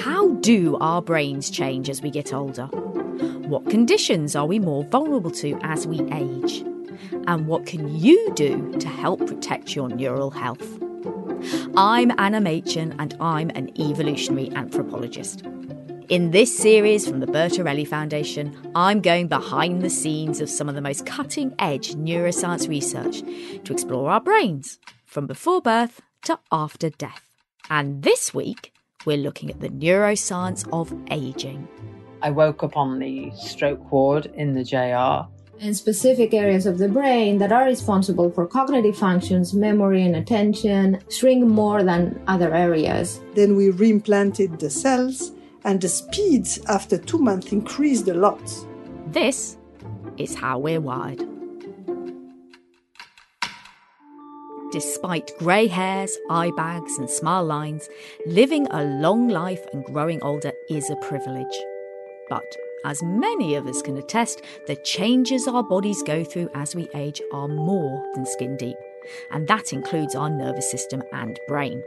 How do our brains change as we get older? What conditions are we more vulnerable to as we age? And what can you do to help protect your neural health? I'm Anna Machin and I'm an evolutionary anthropologist. In this series from the Bertarelli Foundation, I'm going behind the scenes of some of the most cutting edge neuroscience research to explore our brains from before birth to after death. And this week, we're looking at the neuroscience of aging. I woke up on the stroke ward in the JR. And specific areas of the brain that are responsible for cognitive functions, memory, and attention shrink more than other areas. Then we reimplanted the cells, and the speeds after two months increased a lot. This is how we're wired. Despite grey hairs, eye bags, and smile lines, living a long life and growing older is a privilege. But as many of us can attest, the changes our bodies go through as we age are more than skin deep, and that includes our nervous system and brain.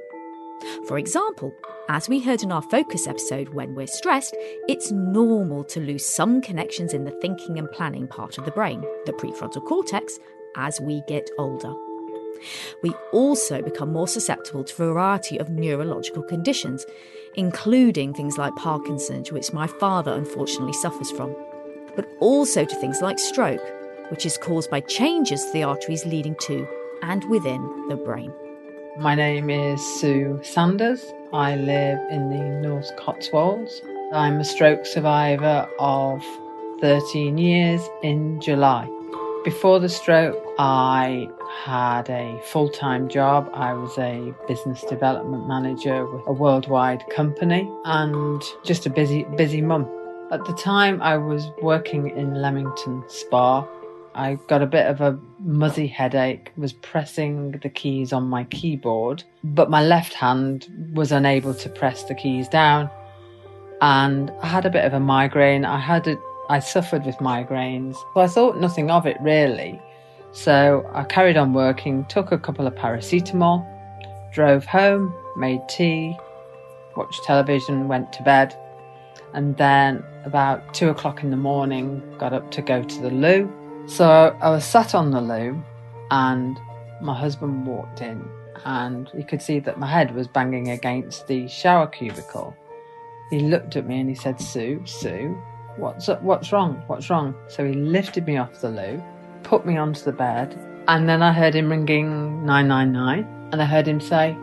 For example, as we heard in our focus episode, when we're stressed, it's normal to lose some connections in the thinking and planning part of the brain, the prefrontal cortex, as we get older. We also become more susceptible to a variety of neurological conditions, including things like Parkinson's, which my father unfortunately suffers from, but also to things like stroke, which is caused by changes to the arteries leading to and within the brain. My name is Sue Sanders. I live in the North Cotswolds. I'm a stroke survivor of 13 years in July. Before the stroke, I had a full time job. I was a business development manager with a worldwide company and just a busy, busy mum. At the time, I was working in Leamington Spa. I got a bit of a muzzy headache, was pressing the keys on my keyboard, but my left hand was unable to press the keys down. And I had a bit of a migraine. I had a I suffered with migraines. So I thought nothing of it really. So I carried on working, took a couple of paracetamol, drove home, made tea, watched television, went to bed, and then about two o'clock in the morning got up to go to the loo. So I was sat on the loo and my husband walked in and he could see that my head was banging against the shower cubicle. He looked at me and he said, Sue, Sue, What's up? What's wrong? What's wrong? So he lifted me off the loo, put me onto the bed, and then I heard him ringing 999, and I heard him say,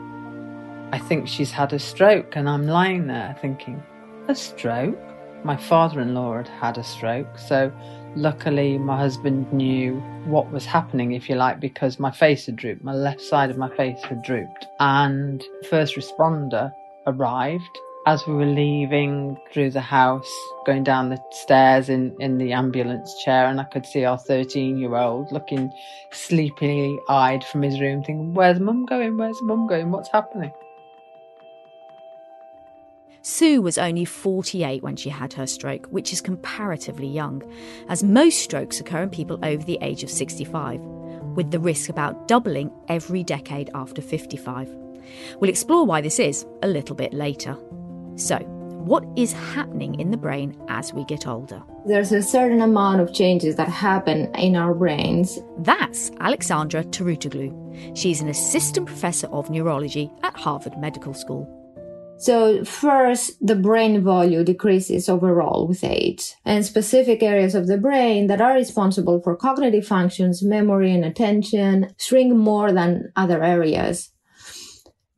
I think she's had a stroke, and I'm lying there thinking, a stroke? My father in law had had a stroke, so luckily my husband knew what was happening, if you like, because my face had drooped, my left side of my face had drooped, and first responder arrived as we were leaving through the house, going down the stairs in, in the ambulance chair, and I could see our 13 year old looking sleepily eyed from his room, thinking, Where's mum going? Where's mum going? What's happening? Sue was only 48 when she had her stroke, which is comparatively young, as most strokes occur in people over the age of 65, with the risk about doubling every decade after 55. We'll explore why this is a little bit later. So, what is happening in the brain as we get older? There's a certain amount of changes that happen in our brains. That's Alexandra Touroutoglou. She's an assistant professor of neurology at Harvard Medical School. So, first, the brain volume decreases overall with age, and specific areas of the brain that are responsible for cognitive functions, memory, and attention shrink more than other areas.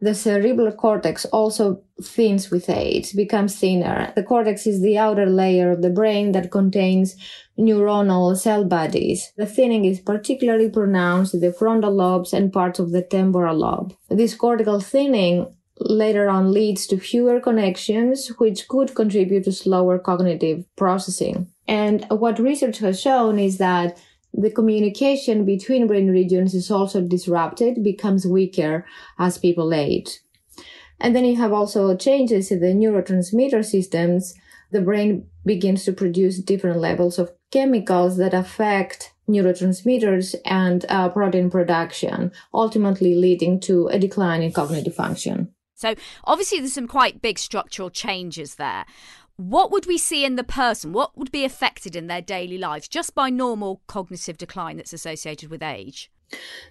The cerebral cortex also thins with age, becomes thinner. The cortex is the outer layer of the brain that contains neuronal cell bodies. The thinning is particularly pronounced in the frontal lobes and parts of the temporal lobe. This cortical thinning later on leads to fewer connections, which could contribute to slower cognitive processing. And what research has shown is that the communication between brain regions is also disrupted, becomes weaker as people age. And then you have also changes in the neurotransmitter systems. The brain begins to produce different levels of chemicals that affect neurotransmitters and uh, protein production, ultimately leading to a decline in cognitive function. So obviously, there's some quite big structural changes there. What would we see in the person? What would be affected in their daily lives just by normal cognitive decline that's associated with age?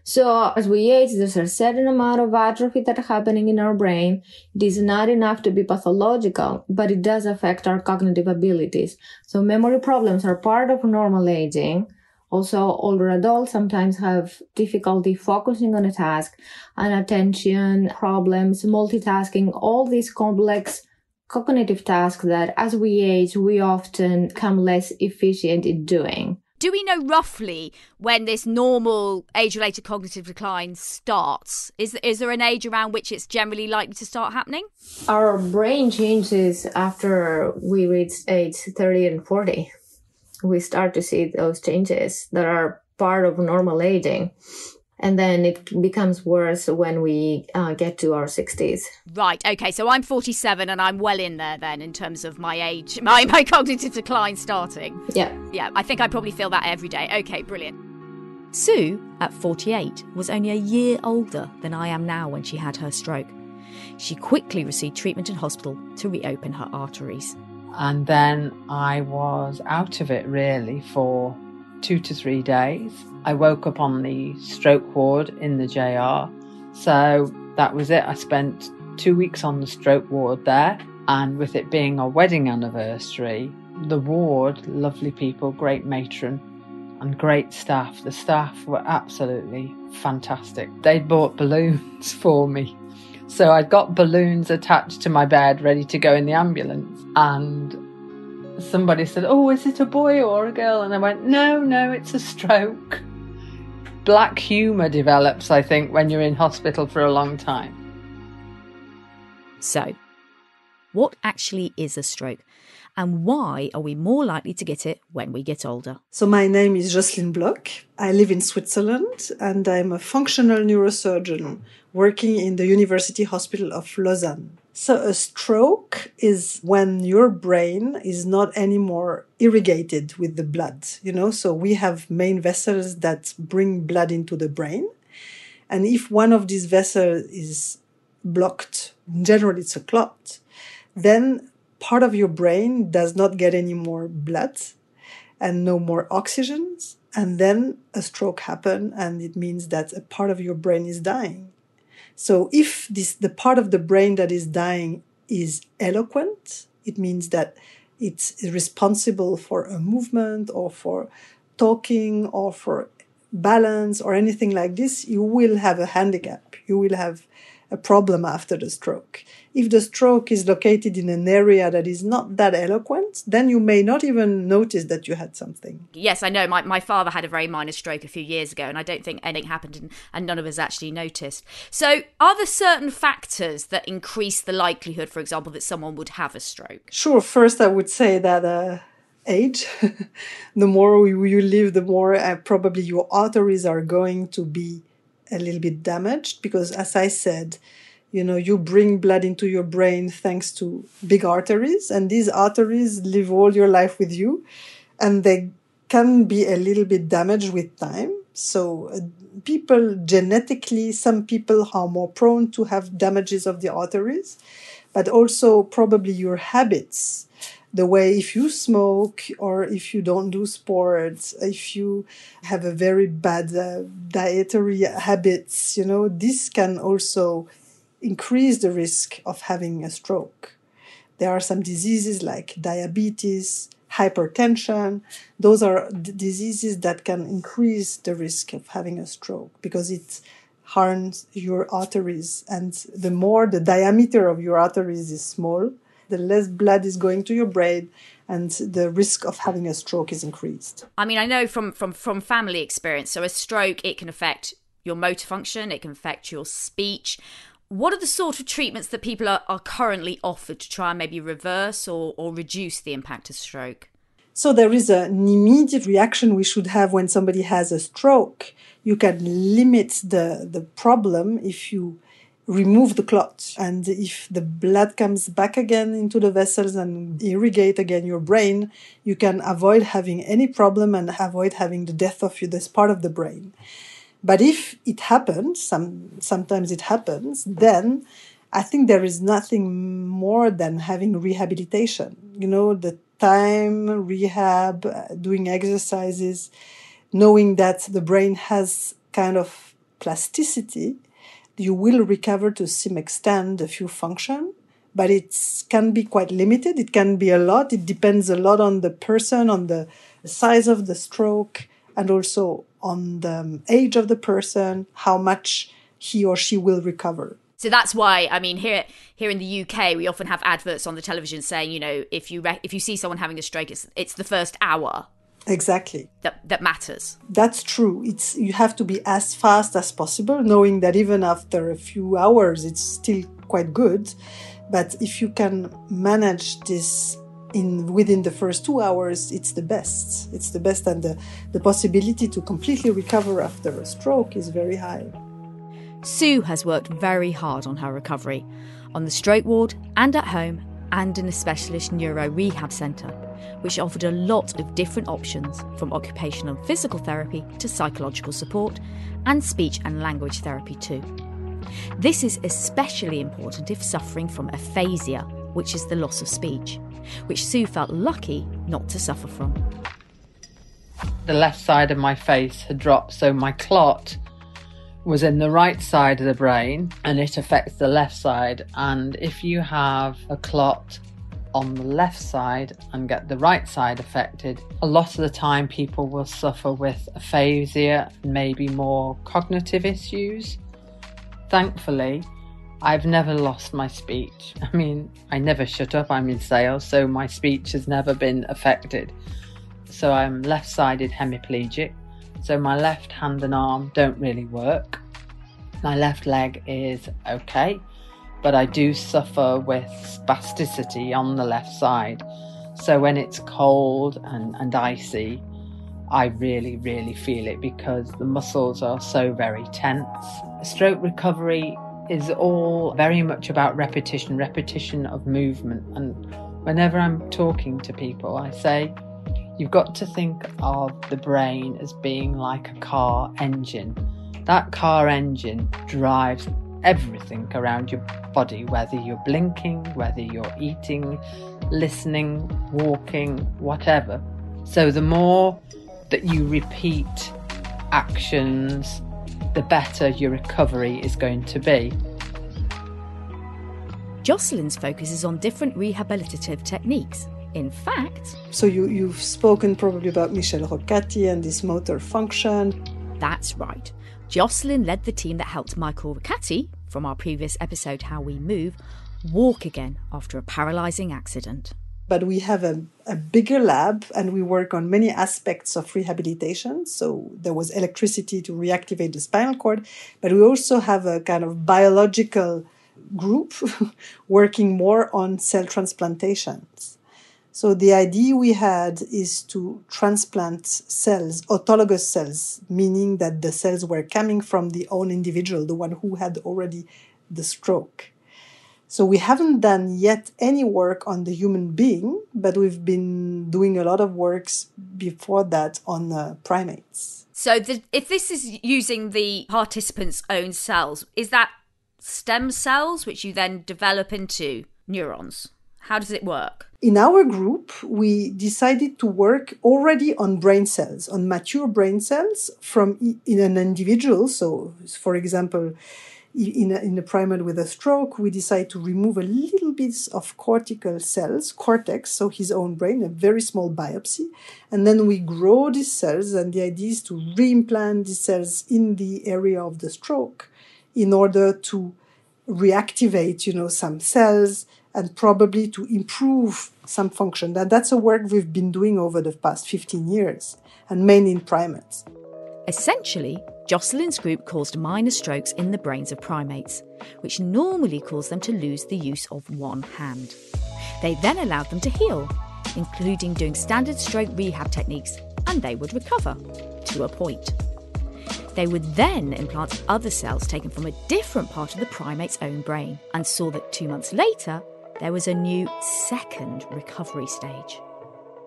So as we age, there's a certain amount of atrophy that is happening in our brain. It is not enough to be pathological, but it does affect our cognitive abilities. So memory problems are part of normal aging. Also, older adults sometimes have difficulty focusing on a task and attention problems, multitasking, all these complex cognitive tasks that as we age, we often become less efficient in doing. Do we know roughly when this normal age related cognitive decline starts? Is, is there an age around which it's generally likely to start happening? Our brain changes after we reach age 30 and 40. We start to see those changes that are part of normal aging and then it becomes worse when we uh, get to our 60s. Right. Okay. So I'm 47 and I'm well in there then in terms of my age, my, my cognitive decline starting. Yeah. Yeah. I think I probably feel that every day. Okay. Brilliant. Sue, at 48, was only a year older than I am now when she had her stroke. She quickly received treatment in hospital to reopen her arteries. And then I was out of it really for two to three days. I woke up on the stroke ward in the JR. So that was it. I spent two weeks on the stroke ward there. And with it being our wedding anniversary, the ward, lovely people, great matron, and great staff. The staff were absolutely fantastic. They bought balloons for me. So I'd got balloons attached to my bed ready to go in the ambulance. And somebody said, Oh, is it a boy or a girl? And I went, No, no, it's a stroke. Black humour develops, I think, when you're in hospital for a long time. So, what actually is a stroke? And why are we more likely to get it when we get older? So, my name is Jocelyne Bloch. I live in Switzerland and I'm a functional neurosurgeon working in the University Hospital of Lausanne. So a stroke is when your brain is not anymore irrigated with the blood, you know? So we have main vessels that bring blood into the brain. And if one of these vessels is blocked, generally it's a clot, then part of your brain does not get any more blood and no more oxygen. And then a stroke happen and it means that a part of your brain is dying. So if this the part of the brain that is dying is eloquent, it means that it's responsible for a movement or for talking or for balance or anything like this, you will have a handicap. You will have a problem after the stroke. If the stroke is located in an area that is not that eloquent, then you may not even notice that you had something. Yes, I know. My, my father had a very minor stroke a few years ago, and I don't think anything happened, and, and none of us actually noticed. So, are there certain factors that increase the likelihood, for example, that someone would have a stroke? Sure. First, I would say that. Uh, age the more you live the more uh, probably your arteries are going to be a little bit damaged because as i said you know you bring blood into your brain thanks to big arteries and these arteries live all your life with you and they can be a little bit damaged with time. So uh, people genetically some people are more prone to have damages of the arteries but also probably your habits the way if you smoke or if you don't do sports, if you have a very bad uh, dietary habits, you know, this can also increase the risk of having a stroke. There are some diseases like diabetes, hypertension. Those are d- diseases that can increase the risk of having a stroke because it harms your arteries. And the more the diameter of your arteries is small, the less blood is going to your brain and the risk of having a stroke is increased. I mean, I know from from from family experience, so a stroke it can affect your motor function, it can affect your speech. What are the sort of treatments that people are, are currently offered to try and maybe reverse or, or reduce the impact of stroke? So there is an immediate reaction we should have when somebody has a stroke. You can limit the, the problem if you remove the clot. And if the blood comes back again into the vessels and irrigate again your brain, you can avoid having any problem and avoid having the death of this part of the brain. But if it happens, some, sometimes it happens, then I think there is nothing more than having rehabilitation. You know, the time, rehab, uh, doing exercises, knowing that the brain has kind of plasticity, you will recover to some extent a few function, but it can be quite limited. It can be a lot. It depends a lot on the person, on the size of the stroke, and also on the um, age of the person, how much he or she will recover. So that's why I mean here here in the UK we often have adverts on the television saying you know if you re- if you see someone having a stroke it's it's the first hour exactly. That that matters. That's true. It's you have to be as fast as possible knowing that even after a few hours it's still quite good. But if you can manage this in within the first two hours it's the best. It's the best and the, the possibility to completely recover after a stroke is very high. Sue has worked very hard on her recovery, on the stroke ward and at home, and in a specialist neuro rehab centre, which offered a lot of different options from occupational and physical therapy to psychological support and speech and language therapy too. This is especially important if suffering from aphasia, which is the loss of speech, which Sue felt lucky not to suffer from. The left side of my face had dropped, so my clot was in the right side of the brain and it affects the left side. And if you have a clot on the left side and get the right side affected, a lot of the time people will suffer with aphasia, maybe more cognitive issues. Thankfully, I've never lost my speech. I mean, I never shut up, I'm in sales, so my speech has never been affected. So I'm left sided hemiplegic. So my left hand and arm don't really work. My left leg is okay, but I do suffer with spasticity on the left side. So when it's cold and, and icy, I really, really feel it because the muscles are so very tense. Stroke recovery is all very much about repetition, repetition of movement. And whenever I'm talking to people, I say, You've got to think of the brain as being like a car engine. That car engine drives everything around your body, whether you're blinking, whether you're eating, listening, walking, whatever. So the more that you repeat actions, the better your recovery is going to be. Jocelyne's focus is on different rehabilitative techniques in fact, so you, you've spoken probably about Michel Roccati and this motor function. That's right. Jocelyne led the team that helped Michael Roccati, from our previous episode How We Move, walk again after a paralysing accident. But we have a, a bigger lab and we work on many aspects of rehabilitation. So there was electricity to reactivate the spinal cord, but we also have a kind of biological group working more on cell transplantations. So the idea we had is to transplant cells, autologous cells, meaning that the cells were coming from the own individual, the one who had already the stroke. So we haven't done yet any work on the human being, but we've been doing a lot of works before that on uh, primates. So the, if this is using the participants' own cells, is that stem cells which you then develop into neurons? How does it work? In our group, we decided to work already on brain cells, on mature brain cells from in an individual. So, for example, in a, in a primate with a stroke, we decide to remove a little bit of cortical cells, cortex, so his own brain, a very small biopsy, and then we grow these cells. And the idea is to reimplant these cells in the area of the stroke in order to reactivate, you know, some cells and probably to improve some function. That, that's a work we've been doing over the past 15 years, and mainly in primates. Essentially, Jocelyne's group caused minor strokes in the brains of primates, which normally cause them to lose the use of one hand. They then allowed them to heal, including doing standard stroke rehab techniques, and they would recover to a point. They would then implant other cells taken from a different part of the primate's own brain and saw that two months later, there was a new second recovery stage.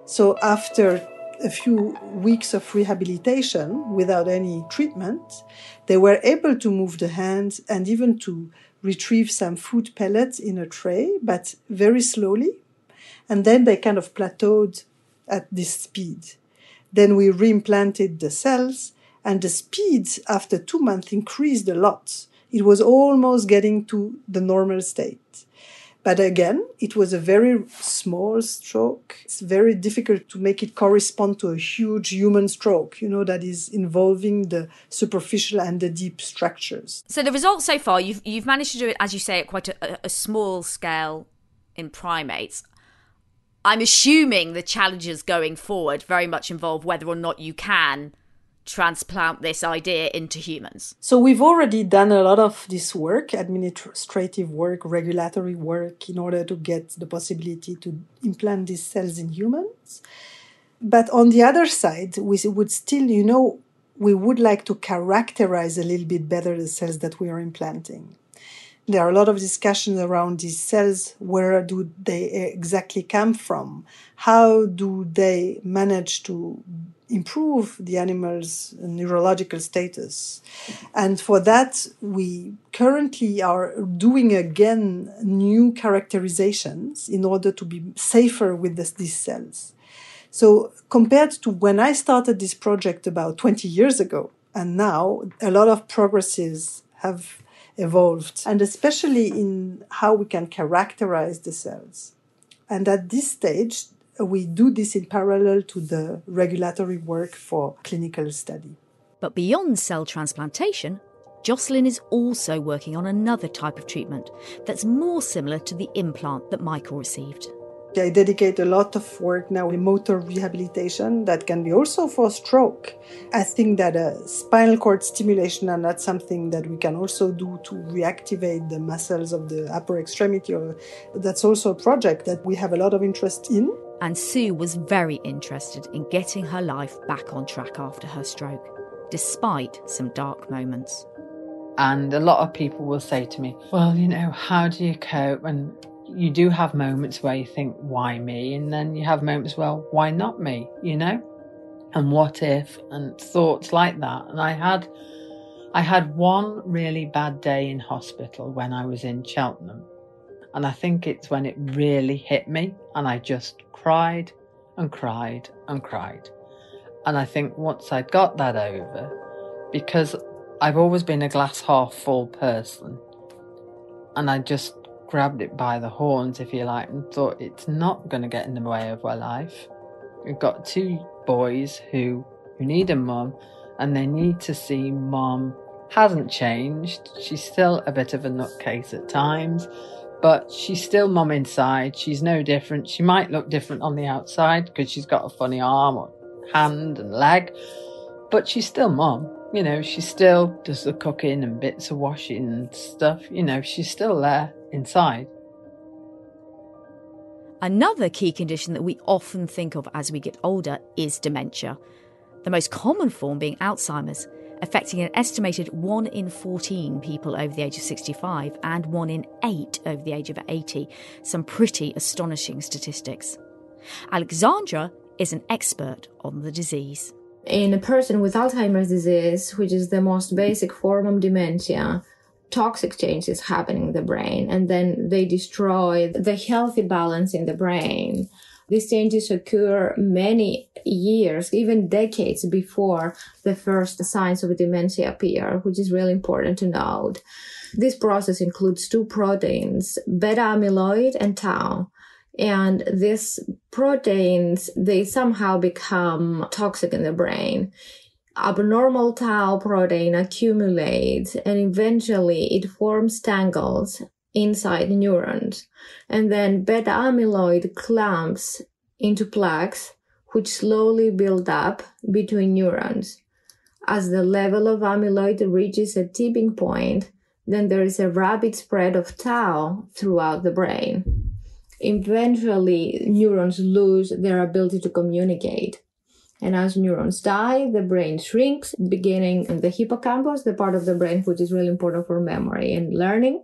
So after a few weeks of rehabilitation without any treatment, they were able to move the hands and even to retrieve some food pellets in a tray, but very slowly. And then they kind of plateaued at this speed. Then we reimplanted the cells, and the speed after two months increased a lot. It was almost getting to the normal state. But again, it was a very small stroke. It's very difficult to make it correspond to a huge human stroke, you know, that is involving the superficial and the deep structures. So the results so far, you've you've managed to do it, as you say, at quite a, a small scale in primates. I'm assuming the challenges going forward very much involve whether or not you can transplant this idea into humans? So we've already done a lot of this work, administrative work, regulatory work, in order to get the possibility to implant these cells in humans. But on the other side, we would still, you know, we would like to characterize a little bit better the cells that we are implanting. There are a lot of discussions around these cells. Where do they exactly come from? How do they manage to improve the animal's neurological status. And for that, we currently are doing again new characterizations in order to be safer with this, these cells. So compared to when I started this project about 20 years ago, and now a lot of progresses have evolved, and especially in how we can characterize the cells. And at this stage, we do this in parallel to the regulatory work for clinical study. But beyond cell transplantation, Jocelyne is also working on another type of treatment that's more similar to the implant that Michael received. I dedicate a lot of work now in motor rehabilitation that can be also for stroke. I think that a spinal cord stimulation, and that's something that we can also do to reactivate the muscles of the upper extremity. That's also a project that we have a lot of interest in. And Sue was very interested in getting her life back on track after her stroke, despite some dark moments. And a lot of people will say to me, Well, you know, how do you cope? And you do have moments where you think, why me? And then you have moments, well, why not me? You know? And what if? And thoughts like that. And I had, I had one really bad day in hospital when I was in Cheltenham. And I think it's when it really hit me and I just cried and cried and cried. And I think once I'd got that over, because I've always been a glass half full person, and I just grabbed it by the horns, if you like, and thought it's not going to get in the way of my life. We've got two boys who, who need a mum, and they need to see mum hasn't changed. She's still a bit of a nutcase at times, but she's still mom inside. She's no different. She might look different on the outside because she's got a funny arm or hand and leg, but she's still mom. You know, she still does the cooking and bits of washing and stuff. You know, she's still there inside. Another key condition that we often think of as we get older is dementia, the most common form being Alzheimer's, affecting an estimated 1 in 14 people over the age of 65 and 1 in 8 over the age of 80. Some pretty astonishing statistics. Alexandra is an expert on the disease. In a person with Alzheimer's disease, which is the most basic form of dementia, toxic changes happening in the brain and then they destroy the healthy balance in the brain. These changes occur many years, even decades before the first signs of dementia appear, which is really important to note. This process includes two proteins, beta amyloid and tau. And these proteins, they somehow become toxic in the brain abnormal tau protein accumulates and eventually it forms tangles inside neurons. And then beta amyloid clumps into plaques, which slowly build up between neurons. As the level of amyloid reaches a tipping point, then there is a rapid spread of tau throughout the brain. Eventually, neurons lose their ability to communicate. And as neurons die, the brain shrinks, beginning in the hippocampus, the part of the brain which is really important for memory and learning.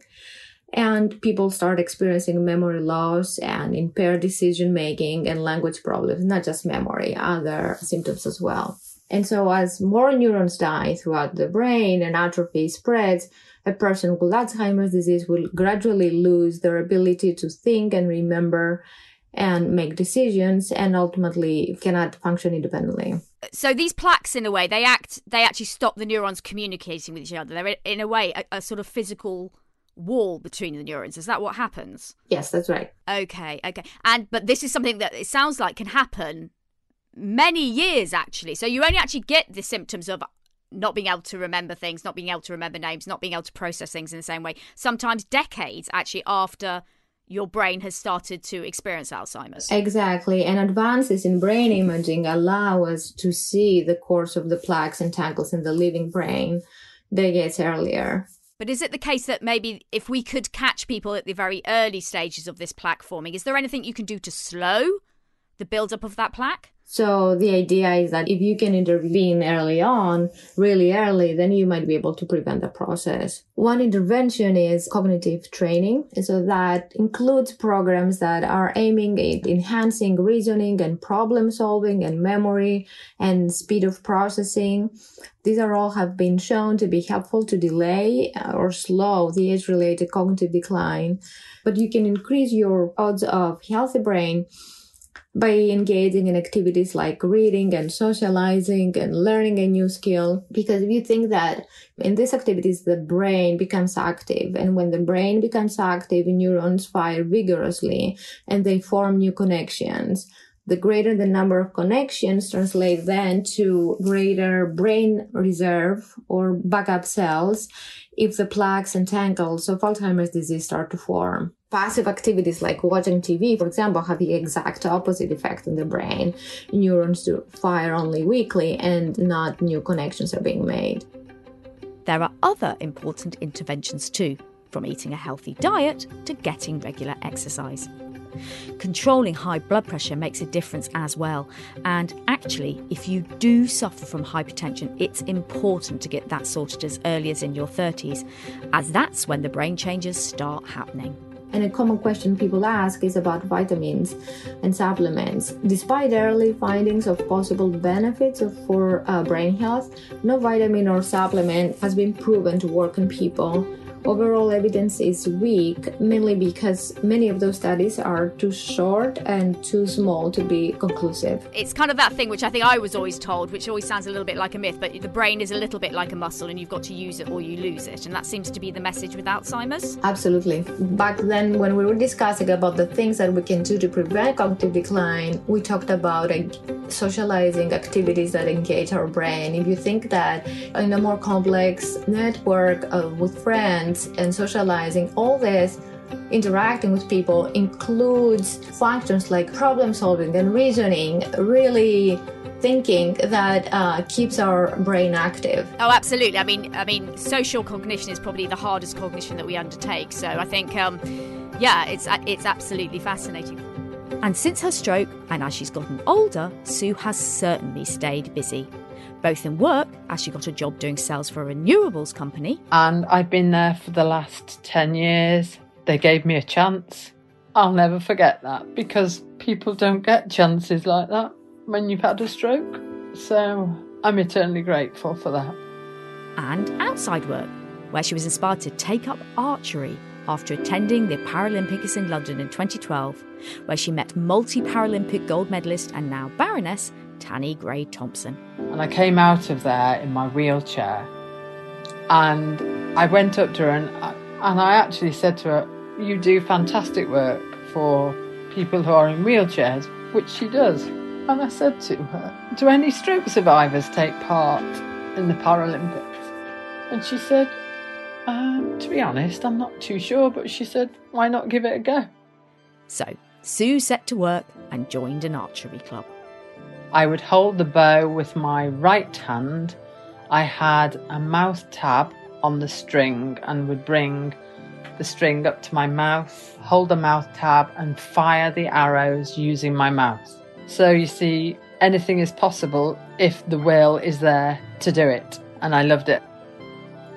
And people start experiencing memory loss and impaired decision making and language problems, not just memory, other symptoms as well. And so as more neurons die throughout the brain and atrophy spreads, a person with Alzheimer's disease will gradually lose their ability to think and remember and make decisions and ultimately cannot function independently. So these plaques in a way they act they actually stop the neurons communicating with each other. They're in a way a, a sort of physical wall between the neurons. Is that what happens? Yes, that's right. Okay, okay. And but this is something that it sounds like can happen many years actually. So you only actually get the symptoms of not being able to remember things, not being able to remember names, not being able to process things in the same way. Sometimes decades actually after your brain has started to experience Alzheimer's. Exactly. And advances in brain imaging allow us to see the course of the plaques and tangles in the living brain decades earlier. But is it the case that maybe if we could catch people at the very early stages of this plaque forming, is there anything you can do to slow the buildup of that plaque? So the idea is that if you can intervene early on, really early, then you might be able to prevent the process. One intervention is cognitive training. So that includes programs that are aiming at enhancing reasoning and problem solving and memory and speed of processing. These are all have been shown to be helpful to delay or slow the age related cognitive decline. But you can increase your odds of healthy brain by engaging in activities like reading and socializing and learning a new skill. Because if you think that in these activities, the brain becomes active, and when the brain becomes active, neurons fire vigorously and they form new connections. The greater the number of connections translate then to greater brain reserve or backup cells if the plaques and tangles of Alzheimer's disease start to form passive activities like watching TV, for example, have the exact opposite effect on the brain. Neurons do fire only weakly and not new connections are being made. There are other important interventions too, from eating a healthy diet to getting regular exercise. Controlling high blood pressure makes a difference as well. And actually, if you do suffer from hypertension, it's important to get that sorted as early as in your 30s, as that's when the brain changes start happening. And a common question people ask is about vitamins and supplements. Despite early findings of possible benefits for uh, brain health, no vitamin or supplement has been proven to work in people overall evidence is weak, mainly because many of those studies are too short and too small to be conclusive. It's kind of that thing which I think I was always told, which always sounds a little bit like a myth, but the brain is a little bit like a muscle and you've got to use it or you lose it. And that seems to be the message with Alzheimer's. Absolutely. Back then, when we were discussing about the things that we can do to prevent cognitive decline, we talked about uh, socializing activities that engage our brain. If you think that in a more complex network uh, with friends, and socializing, all this interacting with people includes functions like problem solving and reasoning, really thinking that uh, keeps our brain active. Oh, absolutely. I mean, I mean, social cognition is probably the hardest cognition that we undertake. So I think, um, yeah, it's it's absolutely fascinating. And since her stroke, and as she's gotten older, Sue has certainly stayed busy both in work, as she got a job doing sales for a renewables company. And I've been there for the last 10 years. They gave me a chance. I'll never forget that because people don't get chances like that when you've had a stroke. So I'm eternally grateful for that. And outside work, where she was inspired to take up archery after attending the Paralympics in London in 2012, where she met multi Paralympic gold medalist and now Baroness Tanni Grey Thompson. And I came out of there in my wheelchair and I went up to her and, and I actually said to her, You do fantastic work for people who are in wheelchairs, which she does. And I said to her, Do any stroke survivors take part in the Paralympics? And she said, um, To be honest, I'm not too sure, but she said, Why not give it a go? So Sue set to work and joined an archery club. I would hold the bow with my right hand. I had a mouth tab on the string and would bring the string up to my mouth, hold the mouth tab, and fire the arrows using my mouth. So you see, anything is possible if the will is there to do it, and I loved it.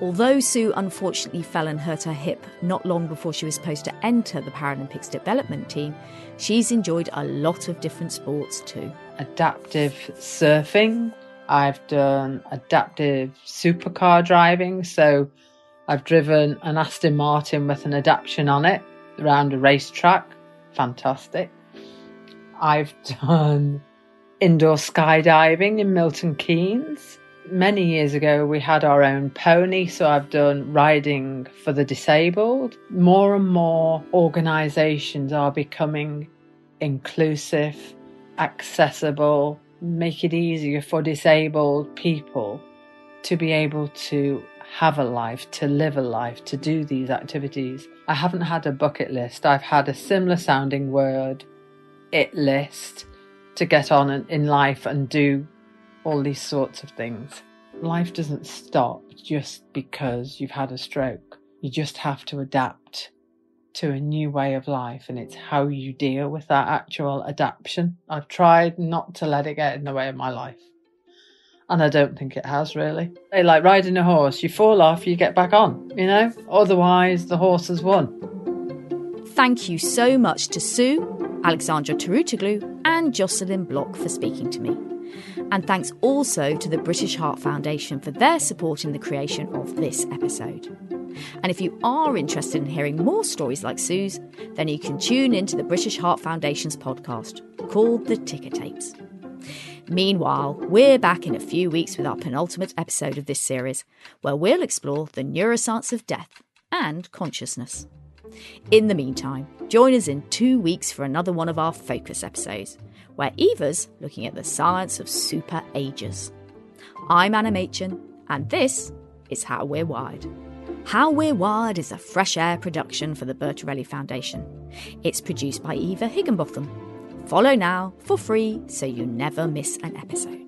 Although Sue unfortunately fell and hurt her hip not long before she was supposed to enter the Paralympics development team, she's enjoyed a lot of different sports too. Adaptive surfing. I've done adaptive supercar driving. So I've driven an Aston Martin with an adaptation on it around a racetrack. Fantastic. I've done indoor skydiving in Milton Keynes many years ago, we had our own pony, so I've done riding for the disabled. More and more organisations are becoming inclusive, accessible, make it easier for disabled people to be able to have a life, to live a life, to do these activities. I haven't had a bucket list, I've had a similar sounding word, it list, to get on in life and do all these sorts of things. Life doesn't stop just because you've had a stroke. You just have to adapt to a new way of life, and it's how you deal with that actual adaptation. I've tried not to let it get in the way of my life. And I don't think it has really. Like riding a horse, you fall off, you get back on, you know? Otherwise, the horse has won. Thank you so much to Sue, Alexandra Touroutoglou, and Jocelyne Bloch for speaking to me. And thanks also to the British Heart Foundation for their support in the creation of this episode. And if you are interested in hearing more stories like Sue's, then you can tune into the British Heart Foundation's podcast called The Ticker Tapes. Meanwhile, we're back in a few weeks with our penultimate episode of this series, where we'll explore the neuroscience of death and consciousness. In the meantime, join us in two weeks for another one of our focus episodes where Eva's looking at the science of super agers. I'm Anna Machin, and this is How We're Wired. How We're Wired is a fresh air production for the Bertarelli Foundation. It's produced by Eva Higginbotham. Follow now for free so you never miss an episode.